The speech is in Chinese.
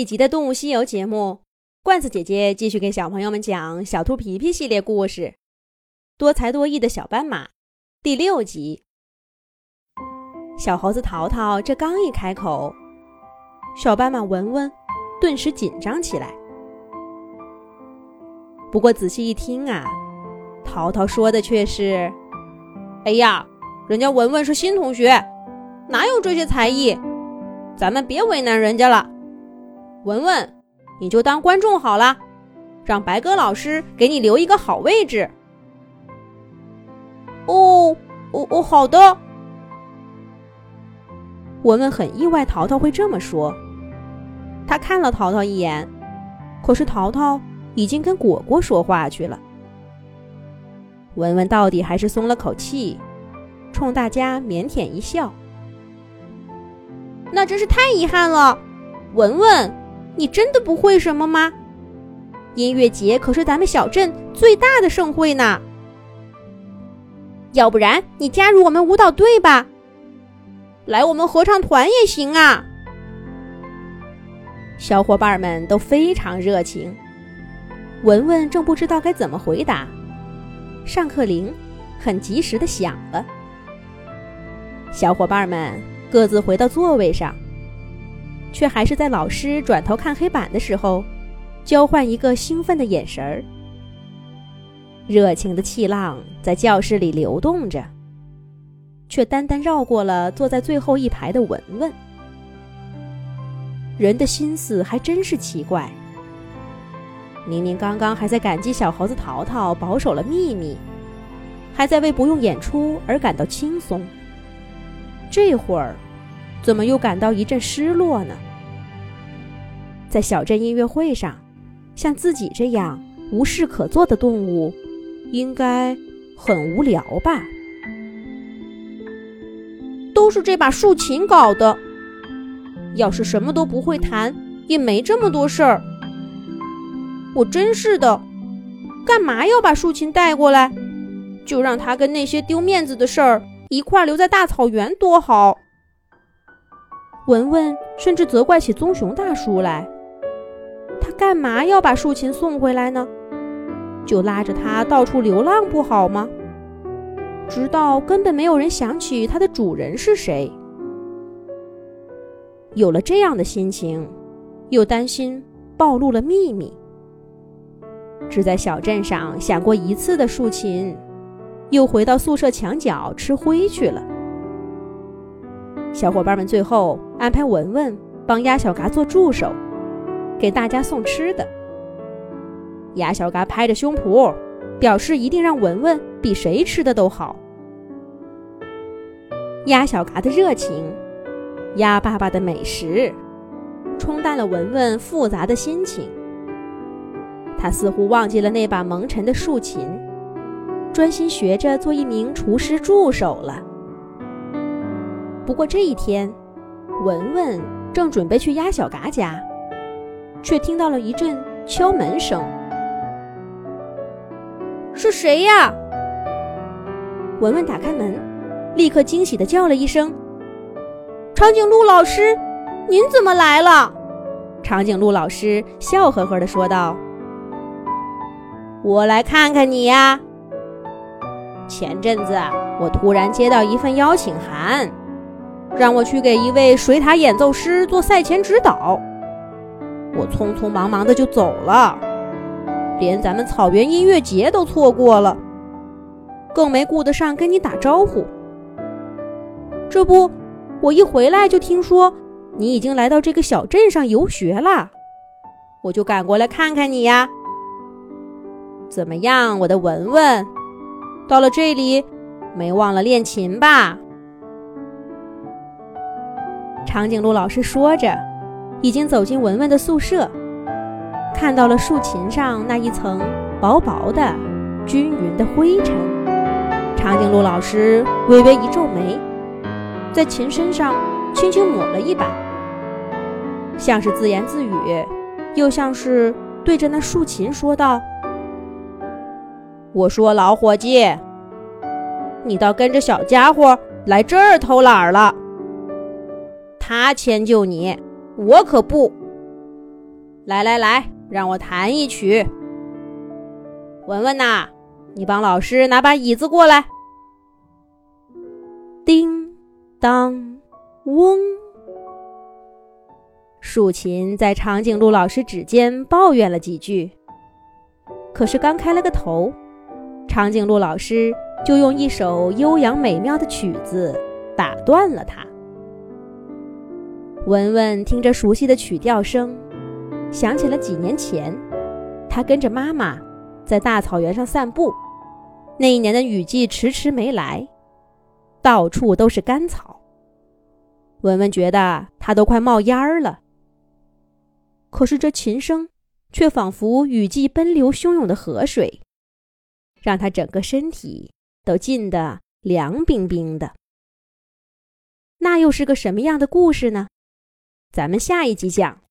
一集的《动物西游》节目，罐子姐姐继续给小朋友们讲《小兔皮皮》系列故事，《多才多艺的小斑马》第六集。小猴子淘淘这刚一开口，小斑马文文顿时紧张起来。不过仔细一听啊，淘淘说的却是：“哎呀，人家文文是新同学，哪有这些才艺？咱们别为难人家了。”文文，你就当观众好了，让白鸽老师给你留一个好位置。哦，哦哦，好的。文文很意外淘淘会这么说，他看了淘淘一眼，可是淘淘已经跟果果说话去了。文文到底还是松了口气，冲大家腼腆一笑。那真是太遗憾了，文文。你真的不会什么吗？音乐节可是咱们小镇最大的盛会呢。要不然你加入我们舞蹈队吧，来我们合唱团也行啊。小伙伴们都非常热情。文文正不知道该怎么回答，上课铃很及时的响了。小伙伴们各自回到座位上。却还是在老师转头看黑板的时候，交换一个兴奋的眼神儿。热情的气浪在教室里流动着，却单单绕过了坐在最后一排的文文。人的心思还真是奇怪，明明刚刚还在感激小猴子淘淘保守了秘密，还在为不用演出而感到轻松，这会儿。怎么又感到一阵失落呢？在小镇音乐会上，像自己这样无事可做的动物，应该很无聊吧？都是这把竖琴搞的。要是什么都不会弹，也没这么多事儿。我真是的，干嘛要把竖琴带过来？就让它跟那些丢面子的事儿一块留在大草原多好。文文甚至责怪起棕熊大叔来，他干嘛要把竖琴送回来呢？就拉着它到处流浪不好吗？直到根本没有人想起它的主人是谁。有了这样的心情，又担心暴露了秘密，只在小镇上想过一次的竖琴，又回到宿舍墙角吃灰去了。小伙伴们最后安排文文帮鸭小嘎做助手，给大家送吃的。鸭小嘎拍着胸脯，表示一定让文文比谁吃的都好。鸭小嘎的热情，鸭爸爸的美食，冲淡了文文复杂的心情。他似乎忘记了那把蒙尘的竖琴，专心学着做一名厨师助手了。不过这一天，文文正准备去鸭小嘎家，却听到了一阵敲门声。是谁呀？文文打开门，立刻惊喜地叫了一声：“长颈鹿老师，您怎么来了？”长颈鹿老师笑呵呵地说道：“我来看看你呀。前阵子我突然接到一份邀请函。”让我去给一位水塔演奏师做赛前指导，我匆匆忙忙的就走了，连咱们草原音乐节都错过了，更没顾得上跟你打招呼。这不，我一回来就听说你已经来到这个小镇上游学了，我就赶过来看看你呀。怎么样，我的文文？到了这里，没忘了练琴吧？长颈鹿老师说着，已经走进文文的宿舍，看到了竖琴上那一层薄薄的、均匀的灰尘。长颈鹿老师微微一皱眉，在琴身上轻轻抹了一把，像是自言自语，又像是对着那竖琴说道：“我说老伙计，你倒跟着小家伙来这儿偷懒了。”他迁就你，我可不。来来来，让我弹一曲。文文呐，你帮老师拿把椅子过来。叮当，嗡。竖琴在长颈鹿老师指尖抱怨了几句，可是刚开了个头，长颈鹿老师就用一首悠扬美妙的曲子打断了他。文文听着熟悉的曲调声，想起了几年前，他跟着妈妈在大草原上散步，那一年的雨季迟迟没来，到处都是干草。文文觉得他都快冒烟儿了。可是这琴声，却仿佛雨季奔流汹涌的河水，让他整个身体都浸得凉冰冰的。那又是个什么样的故事呢？咱们下一集讲。